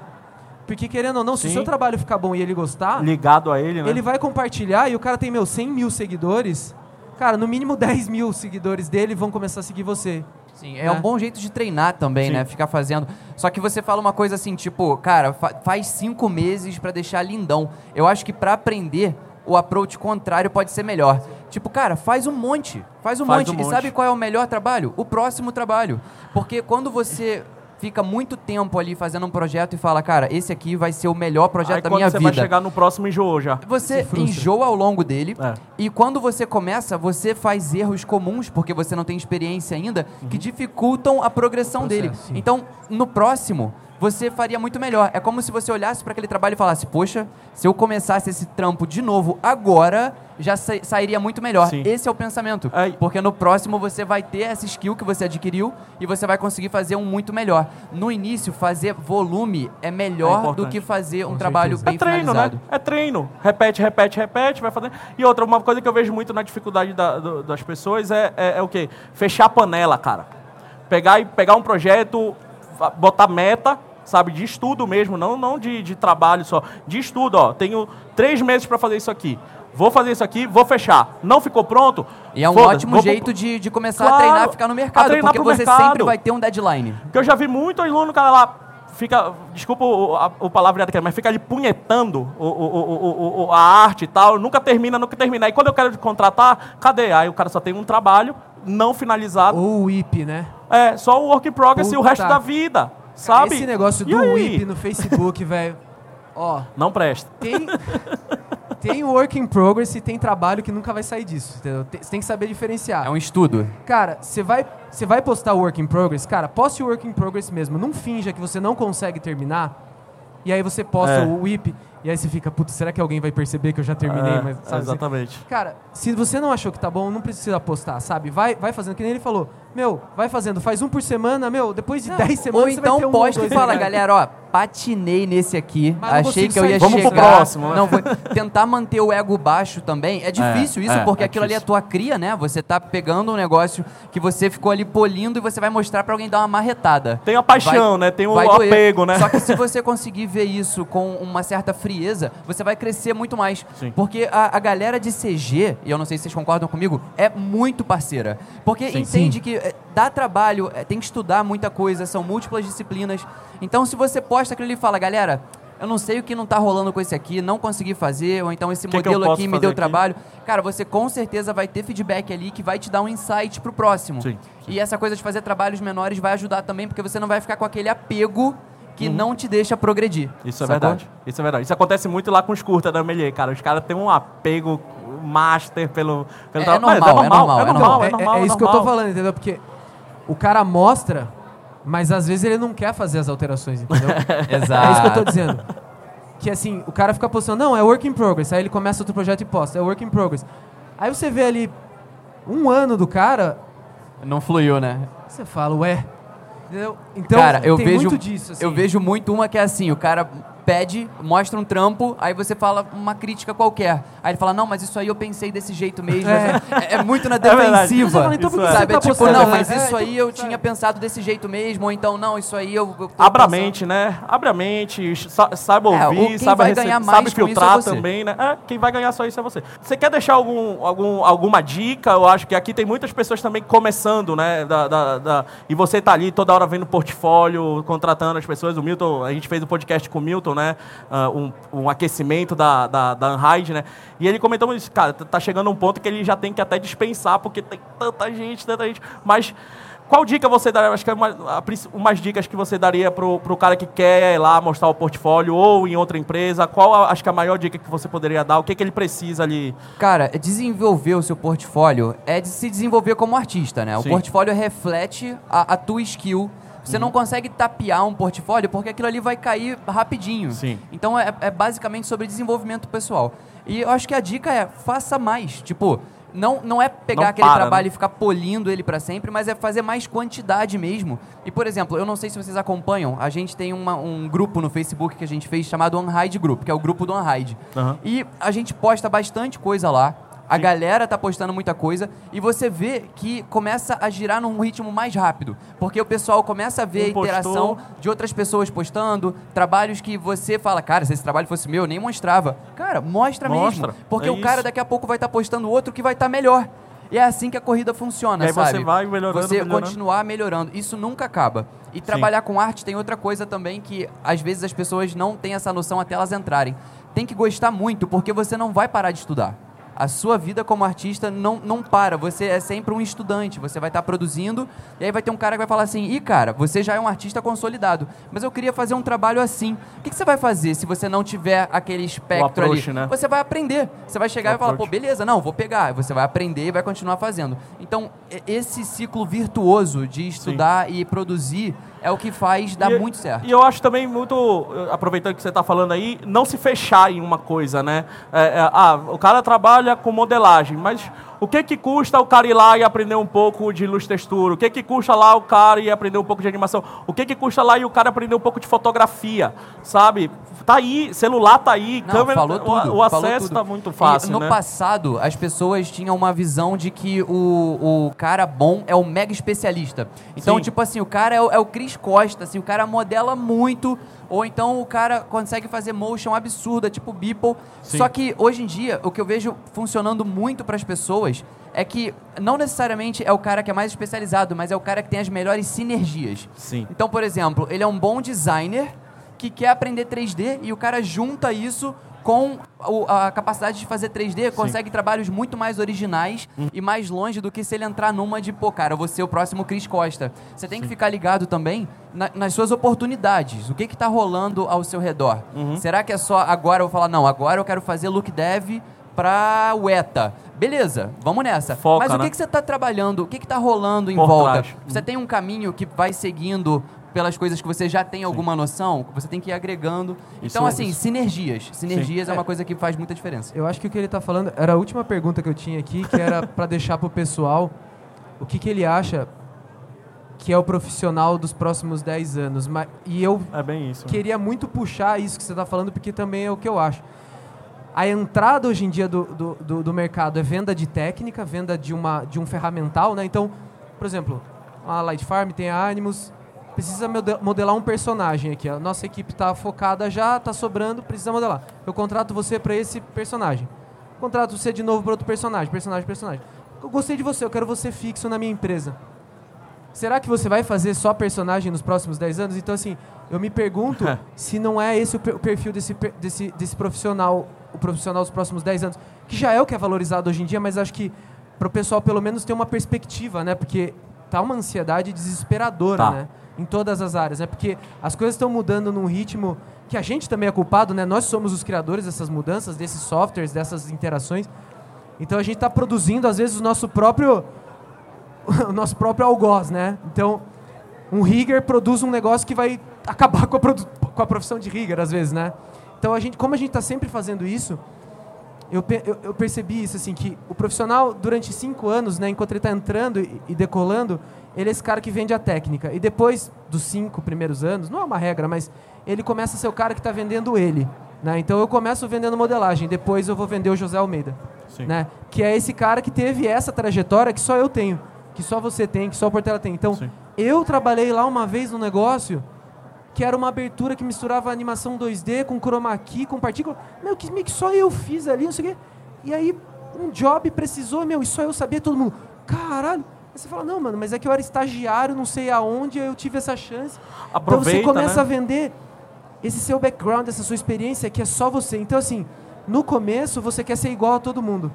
Porque querendo ou não, se o seu trabalho ficar bom e ele gostar, Ligado a ele, né? ele vai compartilhar e o cara tem, meu, 100 mil seguidores. Cara, no mínimo 10 mil seguidores dele vão começar a seguir você. Sim, é né? um bom jeito de treinar também, Sim. né? Ficar fazendo. Só que você fala uma coisa assim, tipo, cara, fa- faz cinco meses pra deixar lindão. Eu acho que pra aprender, o approach contrário pode ser melhor. Tipo, cara, faz um monte. Faz um, Faz monte. um E monte. sabe qual é o melhor trabalho? O próximo trabalho. Porque quando você fica muito tempo ali fazendo um projeto e fala, cara, esse aqui vai ser o melhor projeto Aí da minha você vida. vai chegar no próximo enjoou já. Você enjoa ao longo dele É. e quando você começa, você faz erros comuns, porque você não tem experiência ainda, que dificultam a progressão dele. Processo, sim. Então, no próximo, você faria muito melhor. É como se você olhasse para aquele trabalho e falasse: Poxa, se eu começasse esse trampo de novo agora, já sa- sairia muito melhor. Sim. Esse é o pensamento. É. Porque no próximo você vai ter essa skill que você adquiriu e você vai conseguir fazer um muito melhor. No início, fazer volume é melhor do importante. que fazer um Com trabalho certeza. bem É treino, finalizado. né? É treino. Repete, repete, repete, vai fazendo. E outra, uma coisa que eu vejo muito na dificuldade da- do- das pessoas é, é, é o quê? Fechar a panela, cara. Pegar e pegar um projeto, botar meta, sabe, de estudo mesmo, não, não de, de trabalho só. De estudo, ó. Tenho três meses para fazer isso aqui. Vou fazer isso aqui, vou fechar. Não ficou pronto? E é um ótimo pro- jeito de, de começar a Claro, treinar, ficar no a mercado, porque você mercado. sempre vai ter um deadline. Porque eu já vi muito aluno, cara, lá fica, desculpa o, a- o palavreado que é, mas fica ali punhetando o, o- o- a arte e tal, nunca termina, nunca termina. E quando eu quero contratar, cadê? Aí o cara só tem um trabalho não finalizado. Ou o IP, né? É, só o work in progress e o Puta. resto da vida, sabe? Esse negócio do? WIP no Facebook, velho. Ó, Não presta. tem. tem work in progress e tem trabalho que nunca vai sair disso. entendeu? Tem- Você tem que saber diferenciar. É um estudo. Cara, você vai, você vai postar o work in progress? Cara, poste o work in progress mesmo. Não finja que você não consegue terminar. E aí você posta É. o whip. E aí você fica, putz, será que alguém vai perceber que eu já terminei? É, Mas, sabe, assim? exatamente. Cara, se você não achou que tá bom, não precisa postar, sabe? Vai, vai fazendo, que nem ele falou. Meu, vai fazendo, faz um por semana, meu, depois de 10 semanas Ou você vai então um posta ou e fala, legais. galera, ó, patinei nesse aqui, Mas achei que eu ia sair. Vamos pro chegar. próximo, né? Não, vou tentar manter o ego baixo também. É difícil isso, é, porque é aquilo ali é difícil. tua cria, né? Você tá pegando um negócio que você ficou ali polindo e você vai mostrar pra alguém dar uma marretada. Tem a paixão, né? Tem o vai apego, né? Só que se você conseguir ver isso com uma certa frieza, você vai crescer muito mais. Sim. Porque a, a galera de CG, e eu não sei se vocês concordam comigo, é muito parceira. Porque Sim. entende que eh, dá trabalho, eh, tem que estudar muita coisa, são múltiplas disciplinas. Então, se você posta aquilo ali e fala, galera, eu não sei o que não tá rolando com esse aqui, não consegui fazer, ou então esse Que que modelo posso aqui me deu aqui? trabalho. Cara, você com certeza vai ter feedback ali que vai te dar um insight pro próximo. Sim, E essa coisa de fazer trabalhos menores vai ajudar também, porque você não vai ficar com aquele apego que não te deixa progredir. Uhum. Isso é sacou? verdade. Isso é verdade. Isso acontece muito lá com os curtas da Melier, cara. Os caras têm um apego master pelo, pelo É trabalho. normal, Mas é normal, é é normal, normal. é é, normal. é isso é que eu tô normal. falando, entendeu? Porque o cara mostra, mas às vezes ele não quer fazer as alterações, entendeu? Exato. É isso que eu tô dizendo. Que assim, o cara fica postando, não, é work in progress. Aí ele começa outro projeto e posta, é work in progress. Aí você vê ali um ano do cara, Não fluiu, né? você fala, ué. Entendeu? Então, Cara, eu tem vejo, muito disso. Assim. eu vejo muito uma que é assim, o cara pede, mostra um trampo, aí você fala uma crítica qualquer. Aí ele fala, não, mas isso aí eu pensei desse jeito mesmo. É. É, é muito na verdade. defensiva. Fala, então Isso você é. Sabe, tá é tipo, postando, não, mas É, isso aí eu sabe? tinha pensado desse jeito mesmo, ou então, não, isso aí eu... eu Abra a mente, né? Abre a mente, sa- saiba É, o- ouvir, quem saiba, vai rece- ganhar mais sabe filtrar é também, né? É, quem vai ganhar só isso é você. Você quer deixar algum, algum, alguma dica? Eu acho que aqui tem muitas pessoas também começando, né? Da, da- da- e você tá ali toda hora vendo portfólio, contratando as pessoas. O Milton, a gente fez um podcast com o Milton, né? Ah, um, um aquecimento da, da, da Unhide, né? E ele comentou isso, cara, tá chegando um ponto que ele já tem que até dispensar, porque tem tanta gente, tanta gente. Mas qual dica você daria? Acho que é uma, a umas dicas que você daria pro, pro cara que quer ir lá mostrar o portfólio ou em outra empresa. Qual a- acho que é a maior dica que você poderia dar? O que, que ele precisa ali? Cara, desenvolver o seu portfólio é de se desenvolver como artista, né? O Sim. portfólio reflete a, a tua skill. Você Uhum. não consegue tapear um portfólio porque aquilo ali vai cair rapidinho. Sim. Então é, é basicamente sobre desenvolvimento pessoal. E eu acho que a dica é faça mais. Tipo, não, não é pegar Não aquele para, trabalho né? e ficar polindo ele pra sempre, mas é fazer mais quantidade mesmo. E, por exemplo, eu não sei se vocês acompanham, a gente tem uma- um grupo no Facebook que a gente fez chamado Unhide Group, que é o grupo do Unhide. Aham. E a gente posta bastante coisa lá. A galera tá postando muita coisa e você vê que começa a girar num ritmo mais rápido. Porque o pessoal começa a ver Um a interação de outras pessoas postando, trabalhos que você fala, cara, se esse trabalho fosse meu, eu nem mostrava. Cara, mostra, Mostra, mesmo. Porque é o cara isso. daqui a pouco vai estar postando outro que vai estar melhor. E é assim que a corrida funciona, E aí você sabe? vai melhorando, Você melhorando. continuar melhorando. Isso nunca acaba. E trabalhar com arte tem outra coisa também que às vezes as pessoas não têm essa noção até elas entrarem. Tem que gostar muito, porque você não vai parar de estudar. A sua vida como artista não, não para, você é sempre um estudante, você vai estar produzindo, e aí vai ter um cara que vai falar assim: ih, cara, você já é um artista consolidado, mas eu queria fazer um trabalho assim. O que, que você vai fazer se você não tiver aquele espectro approach, ali? né? Você vai aprender. Você vai chegar O e falar, pô, approach. beleza, não, vou pegar. Você vai aprender e vai continuar fazendo. Então, esse ciclo virtuoso de estudar e produzir é o que faz dar E- muito certo. E eu acho também muito, aproveitando que você está falando aí, não se fechar em uma coisa, né? É, é, ah, o cara trabalha com modelagem, mas o que que custa o cara ir lá e aprender um pouco de luz e textura? O que que custa lá o cara ir aprender um pouco de animação? O que que custa lá e o cara aprender um pouco de fotografia, sabe? Tá aí, celular tá aí, Não, câmera, falou o- tudo. o, falou acesso tudo. tá muito E fácil, no né? passado, as pessoas tinham uma visão de que o, o cara bom é o mega especialista. Então, Sim. tipo assim, o cara é o, é o Cris Costa, assim, o cara modela muito, ou então o cara consegue fazer motion absurda, tipo Beeple. Sim. Só que hoje em dia, o que eu vejo funcionando muito para as pessoas é que não necessariamente é o cara que é mais especializado, mas é o cara que tem as melhores sinergias. Sim. Então, por exemplo, ele é um bom designer que quer aprender 3D e o cara junta isso com a capacidade de fazer 3D, consegue trabalhos muito mais originais e mais longe do que se ele entrar numa de, pô, cara, você é o próximo Cris Costa. Você tem que ficar ligado também na- nas suas oportunidades. O que que tá rolando ao seu redor? Será que é só agora eu vou falar, não, agora eu quero fazer look dev pra UETA. Beleza, vamos nessa. Foca, Mas o né? que, que você tá trabalhando? O que que tá rolando em Por volta? trás. Você tem um caminho que vai seguindo pelas coisas que você já tem alguma noção, você tem que ir agregando. Então, Isso- assim, isso. sinergias. Sinergias é. É. uma coisa que faz muita diferença. Eu acho que o que ele está falando era a última pergunta que eu tinha aqui, que era para deixar para o pessoal o que, que ele acha que é o profissional dos próximos 10 anos. E eu É bem isso. queria muito puxar isso que você está falando, porque também é o que eu acho. A entrada hoje em dia do, do, do, do mercado é venda de técnica, venda de, uma, de um ferramental, né? Então, por exemplo, a Light Farm tem a Animus, precisa mode- modelar um personagem aqui. A nossa equipe está focada já, está sobrando, precisa modelar. Eu contrato você para esse personagem. Contrato você de novo para outro personagem, personagem, personagem. Eu gostei de você, eu quero você fixo na minha empresa. Será que você vai fazer só personagem nos próximos 10 anos? Então, assim, eu me pergunto se não é esse o per- o perfil desse, desse, desse profissional, o profissional dos próximos 10 anos, que já é o que é valorizado hoje em dia, mas acho que para o pessoal pelo menos ter uma perspectiva, né? Porque tá uma ansiedade desesperadora, Tá. né? Em todas as áreas, né? Porque as coisas estão mudando num ritmo que a gente também é culpado, né? Nós somos os criadores dessas mudanças, desses softwares, dessas interações. Então a gente está produzindo, às vezes, o nosso próprio o nosso próprio algoz, né? Então, um rigger produz um negócio que vai acabar com a, com a profissão de rigger, às vezes, né? Então, a gente, como a gente está sempre fazendo isso, eu, eu, eu percebi isso, assim, que o profissional, durante cinco anos, né, enquanto ele está entrando e, e decolando, ele é esse cara que vende a técnica. E depois dos cinco primeiros anos, não é uma regra, mas ele começa a ser o cara que está vendendo ele. Né? Então, eu começo vendendo modelagem, depois eu vou vender o José Almeida Sim. né? Que é esse cara que teve essa trajetória que só eu tenho, que só você tem, que só o Portela tem. Então, Sim. eu trabalhei lá uma vez num negócio que era uma abertura que misturava animação 2D com chroma key, com partícula. Meu, que meio que só eu fiz ali, não sei o quê. E aí, um job precisou, meu, e só eu sabia, todo mundo, caralho. Aí você fala, não, mano, mas é que eu era estagiário, não sei aonde, eu tive essa chance. Aproveita, então você começa né? a vender esse seu background, essa sua experiência que é só você. Então, assim, no começo você quer ser igual a todo mundo.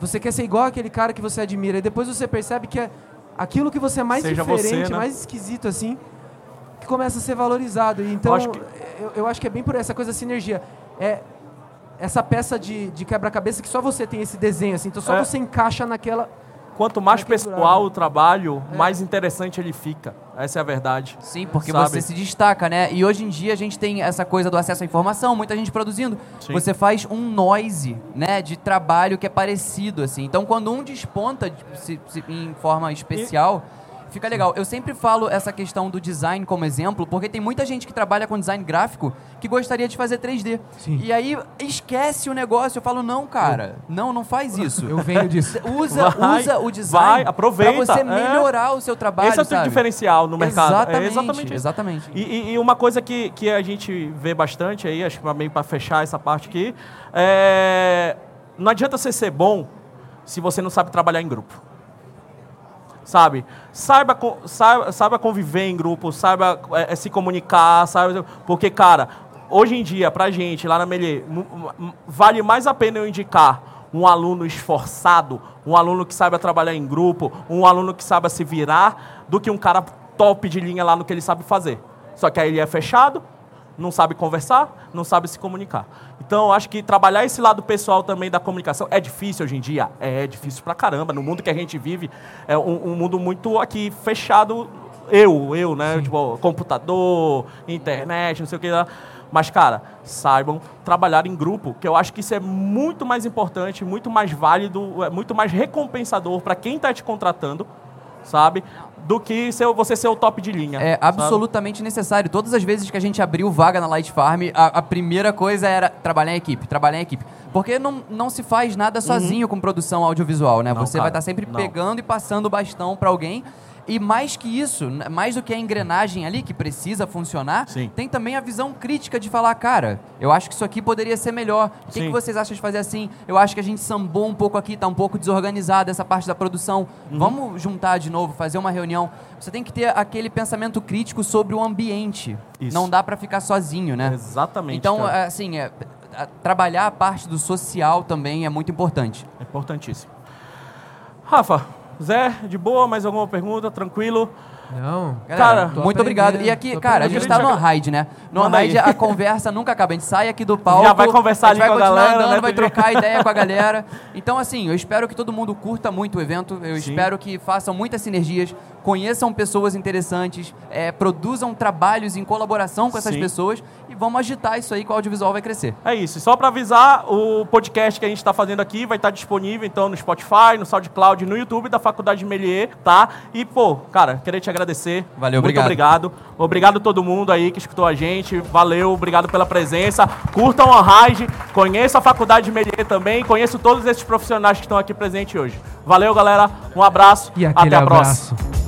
Você quer ser igual aquele cara que você admira. E depois você percebe que é aquilo que você é mais Seja diferente, você, né? mais esquisito, assim, que começa a ser valorizado. E Então, eu acho que- eu, eu acho que é bem por essa coisa da sinergia. É essa peça de, de quebra-cabeça que só você tem esse desenho, assim. Então, só É. você encaixa naquela... Quanto mais pessoal o trabalho, É. mais interessante ele fica. Essa é a verdade. Sim, porque Sabe? você se destaca, né? E hoje em dia a gente tem essa coisa do acesso à informação, muita gente produzindo. Sim. Você faz um noise, né, de trabalho que é parecido, assim. Então, quando um desponta de- se- se- em forma especial, fica legal. Eu sempre falo essa questão do design como exemplo, porque tem muita gente que trabalha com design gráfico que gostaria de fazer 3D. Sim. E aí esquece o negócio. Eu falo, não, cara, não, não faz isso. Eu venho disso. Usa, Vai, usa o design vai, aproveita, pra você é. melhorar o seu trabalho, Esse é o sabe? diferencial no mercado. Exatamente, É exatamente exatamente. E, e- uma coisa que, que a gente vê bastante aí, acho que meio para fechar essa parte aqui, é... não adianta você ser bom se você não sabe trabalhar em grupo. Sabe? Saiba, saiba, saiba conviver em grupo, saiba é, é, se comunicar, sabe? Porque, cara, hoje em dia, pra gente, lá na mu- vale mais a pena eu indicar um aluno esforçado, um aluno que saiba trabalhar em grupo, um aluno que saiba se virar, do que um cara top de linha lá no que ele sabe fazer. Só que aí ele é fechado, não sabe conversar, não sabe se comunicar. Então, eu acho que trabalhar esse lado pessoal também da comunicação é difícil hoje em dia. É, é difícil pra caramba. No mundo que a gente vive, é um, um mundo muito aqui fechado. Eu, eu, né? Tipo, computador, internet, não sei o que lá. Mas, cara, saibam trabalhar em grupo, que eu acho que isso é muito mais importante, muito mais válido, é muito mais recompensador para quem está te contratando, sabe? Do que ser, você ser o top de linha. É sabe? absolutamente necessário. Todas as vezes que a gente abriu vaga na Light Farm, a, a primeira coisa era trabalhar em equipe, trabalhar em equipe. Porque não, não se faz nada sozinho com produção audiovisual, né? Uhum. Não, Você vai cara, estar sempre não. pegando e passando o bastão para alguém. E mais que isso, mais do que a engrenagem ali que precisa funcionar, Sim. tem também a visão crítica de falar, cara, eu acho que isso aqui poderia ser melhor. O que, que vocês acham de fazer assim? Eu acho que a gente sambou um pouco aqui, tá um pouco desorganizado essa parte da produção. Uhum. Vamos juntar de novo, fazer uma reunião. Você tem que ter aquele pensamento crítico sobre o ambiente. Isso. Não dá pra ficar sozinho, né? Exatamente. Então, cara. assim, é, trabalhar a parte do social também é muito importante. É importantíssimo. Rafa, Zé, de boa, mais alguma pergunta? Tranquilo? Não. Cara, muito obrigado. E aqui, cara, a gente tá no Raid, né? No Manda Raid aí. a conversa nunca acaba. A gente sai aqui do palco. Já vai conversar a gente ali vai com a continuar galera, andando, né, vai trocar ideia com a galera. Então, assim, eu espero que todo mundo curta muito o evento. Eu Sim. espero que façam muitas sinergias, conheçam pessoas interessantes, é, produzam trabalhos em colaboração com essas Sim. pessoas e vamos agitar isso aí que o audiovisual vai crescer. É isso. Só para avisar, o podcast que a gente está fazendo aqui vai estar disponível então no Spotify, no SoundCloud, no YouTube da Faculdade de Melier, tá? E pô, cara, queria te agradecer. Valeu, Muito obrigado. obrigado. Obrigado a todo mundo aí que escutou a gente. Valeu, obrigado pela presença. Curtam a Raid, conheçam a Faculdade de Melier também, conheço todos esses profissionais que estão aqui presentes hoje. Valeu, galera. Um abraço. E Até a abraço. próxima.